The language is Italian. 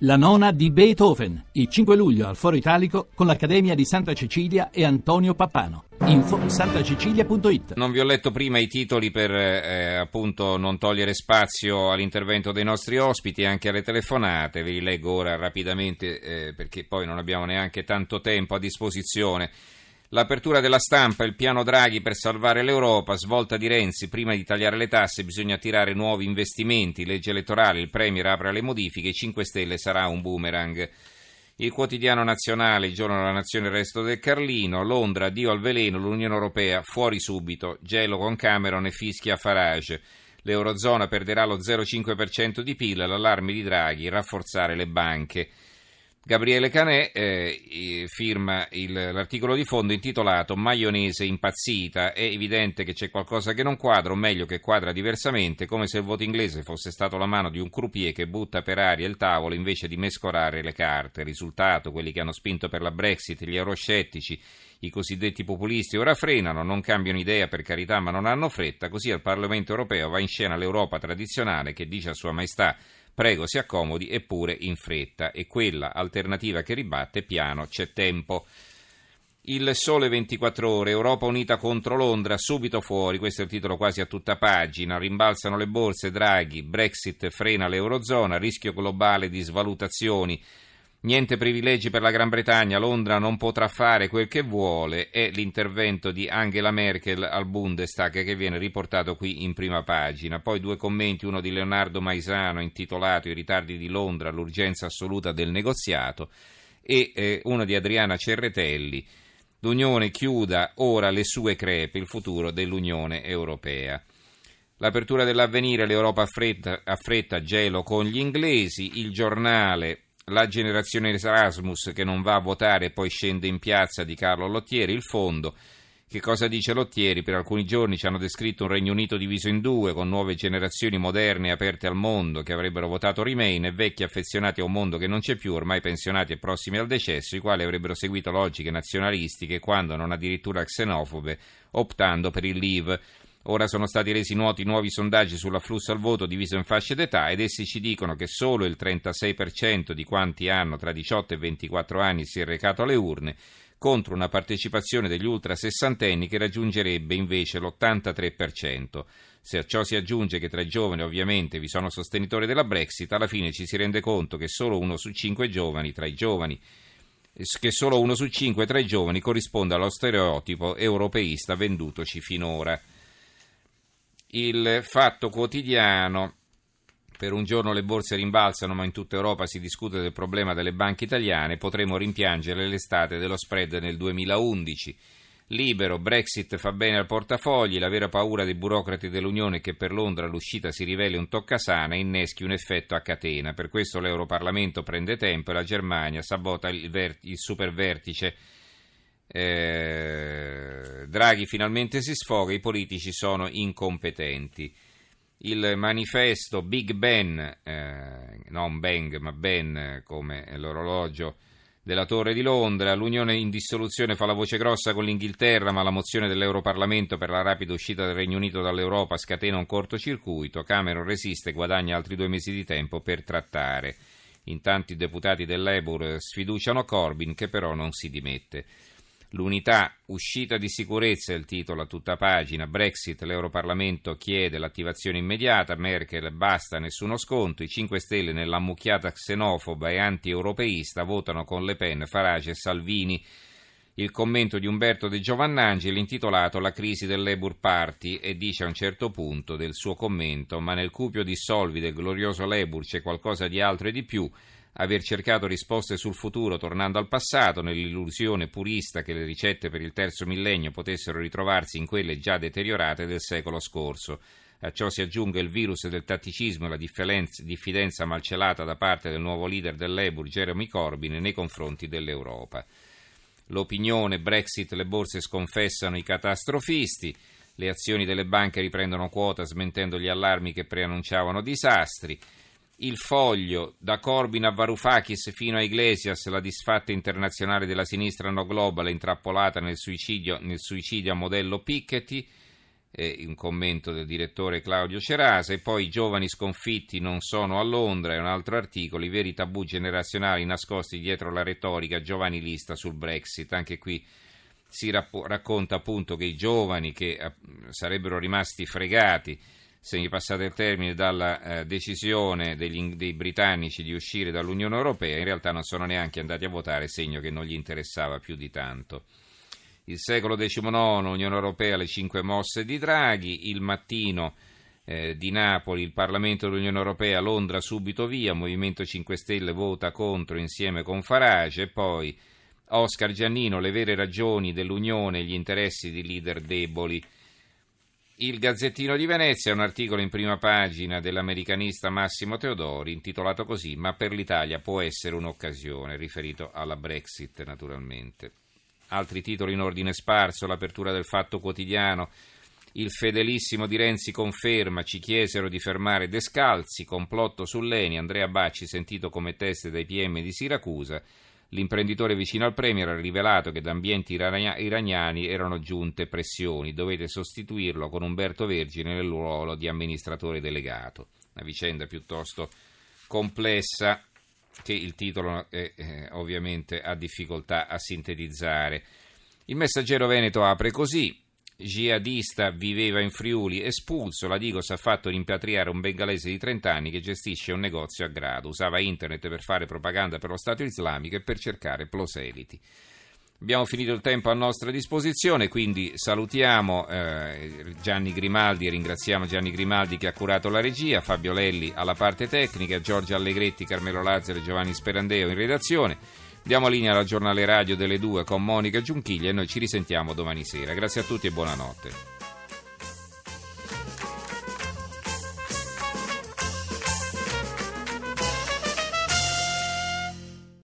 La nona di Beethoven, il 5 luglio al Foro Italico con l'Accademia di Santa Cecilia e Antonio Pappano. Info santacecilia.it Non vi ho letto prima i titoli per eh, appunto non togliere spazio all'intervento dei nostri ospiti e anche alle telefonate, ve li leggo ora rapidamente eh, perché poi non abbiamo neanche tanto tempo a disposizione. L'apertura della stampa, il piano Draghi per salvare l'Europa, svolta di Renzi, prima di tagliare le tasse bisogna attirare nuovi investimenti, legge elettorale, il Premier apre le modifiche, 5 Stelle sarà un boomerang. Il quotidiano nazionale, il giorno della nazione, il resto del Carlino, Londra, Dio al veleno, l'Unione Europea, fuori subito, gelo con Cameron e fischia Farage. L'Eurozona perderà lo 0,5% di PIL, l'allarme di Draghi, rafforzare le banche. Gabriele Canè eh, firma il, l'articolo di fondo intitolato Maionese impazzita. È evidente che c'è qualcosa che non quadra, o meglio che quadra diversamente, come se il voto inglese fosse stato la mano di un croupier che butta per aria il tavolo invece di mescolare le carte. Risultato, quelli che hanno spinto per la Brexit, gli euroscettici, i cosiddetti populisti ora frenano, non cambiano idea per carità ma non hanno fretta, così al Parlamento europeo va in scena l'Europa tradizionale che dice a Sua Maestà Prego, si accomodi, eppure in fretta. E quella alternativa che ribatte, piano, c'è tempo. Il Sole 24 Ore, Europa unita contro Londra, subito fuori, questo è il titolo quasi a tutta pagina, rimbalzano le borse, Draghi, Brexit frena l'Eurozona, rischio globale di svalutazioni, Niente privilegi per la Gran Bretagna, Londra non potrà fare quel che vuole, è l'intervento di Angela Merkel al Bundestag che viene riportato qui in prima pagina. Poi due commenti, uno di Leonardo Maisano intitolato I ritardi di Londra, l'urgenza assoluta del negoziato e eh, uno di Adriana Cerretelli, l'Unione chiuda ora le sue crepe, il futuro dell'Unione Europea. L'apertura dell'avvenire, l'Europa affretta, affretta gelo con gli inglesi, il giornale la generazione Erasmus che non va a votare e poi scende in piazza di Carlo Lottieri, il fondo. Che cosa dice Lottieri? Per alcuni giorni ci hanno descritto un Regno Unito diviso in due, con nuove generazioni moderne aperte al mondo che avrebbero votato Remain e vecchi affezionati a un mondo che non c'è più, ormai pensionati e prossimi al decesso, i quali avrebbero seguito logiche nazionalistiche, quando non addirittura xenofobe, optando per il Leave. Ora sono stati resi noti nuovi sondaggi sull'afflusso al voto diviso in fasce d'età ed essi ci dicono che solo il 36% di quanti hanno tra 18 e 24 anni si è recato alle urne contro una partecipazione degli ultra sessantenni che raggiungerebbe invece l'83%. Se a ciò si aggiunge che tra i giovani ovviamente vi sono sostenitori della Brexit, alla fine ci si rende conto che solo uno su cinque giovani tra i giovani che solo uno su cinque tra i giovani corrisponde allo stereotipo europeista vendutoci finora il Fatto Quotidiano. Per un giorno le borse rimbalzano, ma in tutta Europa si discute del problema delle banche italiane. Potremo rimpiangere l'estate dello spread nel 2011. Libero, Brexit fa bene al portafogli, la vera paura dei burocrati dell'Unione è che per Londra l'uscita si riveli un toccasana e inneschi un effetto a catena. Per questo l'Europarlamento prende tempo e la Germania sabota il, ver- il supervertice eh, Draghi finalmente si sfoga, i politici sono incompetenti. Il manifesto Big Ben, eh, non Bang ma Ben come l'orologio della Torre di Londra, l'Unione in dissoluzione fa la voce grossa con l'Inghilterra, ma la mozione dell'Europarlamento per la rapida uscita del Regno Unito dall'Europa scatena un cortocircuito, Cameron resiste e guadagna altri due mesi di tempo per trattare. Intanto i deputati dell'Ebur sfiduciano Corbyn che però non si dimette. L'unità, uscita di sicurezza è il titolo a tutta pagina. Brexit, l'Europarlamento chiede l'attivazione immediata. Merkel, basta, nessuno sconto. I 5 Stelle nell'ammucchiata xenofoba e anti-europeista votano con Le Pen, Farage e Salvini. Il commento di Umberto De Giovannangeli intitolato La crisi del Labour Party e dice a un certo punto del suo commento ma nel cupio di solvi del glorioso Labour c'è qualcosa di altro e di più aver cercato risposte sul futuro tornando al passato, nell'illusione purista che le ricette per il terzo millennio potessero ritrovarsi in quelle già deteriorate del secolo scorso. A ciò si aggiunge il virus del tatticismo e la diffidenza malcelata da parte del nuovo leader del Labour, Jeremy Corbyn, nei confronti dell'Europa. L'opinione Brexit, le borse sconfessano i catastrofisti, le azioni delle banche riprendono quota smentendo gli allarmi che preannunciavano disastri. Il foglio, da Corbyn a Varoufakis fino a Iglesias, la disfatta internazionale della sinistra no global intrappolata nel suicidio, nel suicidio a modello Piketty. eh, un commento del direttore Claudio Cerasa, e poi i giovani sconfitti non sono a Londra, è un altro articolo, i veri tabù generazionali nascosti dietro la retorica giovanilista sul Brexit, anche qui si racconta appunto che i giovani che eh, sarebbero rimasti fregati se mi passate il termine, dalla eh, decisione degli, dei britannici di uscire dall'Unione Europea, in realtà non sono neanche andati a votare, segno che non gli interessava più di tanto. Il secolo XIX, Unione Europea, le cinque mosse di Draghi, il mattino eh, di Napoli, il Parlamento dell'Unione Europea, Londra subito via, Movimento 5 Stelle vota contro insieme con Farage e poi Oscar Giannino, le vere ragioni dell'Unione e gli interessi di leader deboli. Il Gazzettino di Venezia è un articolo in prima pagina dell'americanista Massimo Teodori intitolato così Ma per l'Italia può essere un'occasione, riferito alla Brexit naturalmente. Altri titoli in ordine sparso, l'apertura del Fatto Quotidiano, il fedelissimo di Renzi conferma, ci chiesero di fermare Descalzi, complotto sull'Eni, Andrea Bacci sentito come teste dai PM di Siracusa, L'imprenditore vicino al Premier ha rivelato che da ambienti iraniani erano giunte pressioni. Dovete sostituirlo con Umberto Vergine nel ruolo di amministratore delegato. Una vicenda piuttosto complessa che il titolo è, eh, ovviamente ha difficoltà a sintetizzare. Il messaggero Veneto apre così jihadista, viveva in Friuli, espulso, la Digos ha fatto rimpatriare un bengalese di 30 anni che gestisce un negozio a grado, usava internet per fare propaganda per lo Stato islamico e per cercare proseliti. Abbiamo finito il tempo a nostra disposizione, quindi salutiamo eh, Gianni Grimaldi e ringraziamo Gianni Grimaldi che ha curato la regia, Fabio Lelli alla parte tecnica, Giorgio Allegretti, Carmelo Lazzaro e Giovanni Sperandeo in redazione. Diamo linea alla giornale radio delle due con Monica Giunchiglia e noi ci risentiamo domani sera. Grazie a tutti e buonanotte.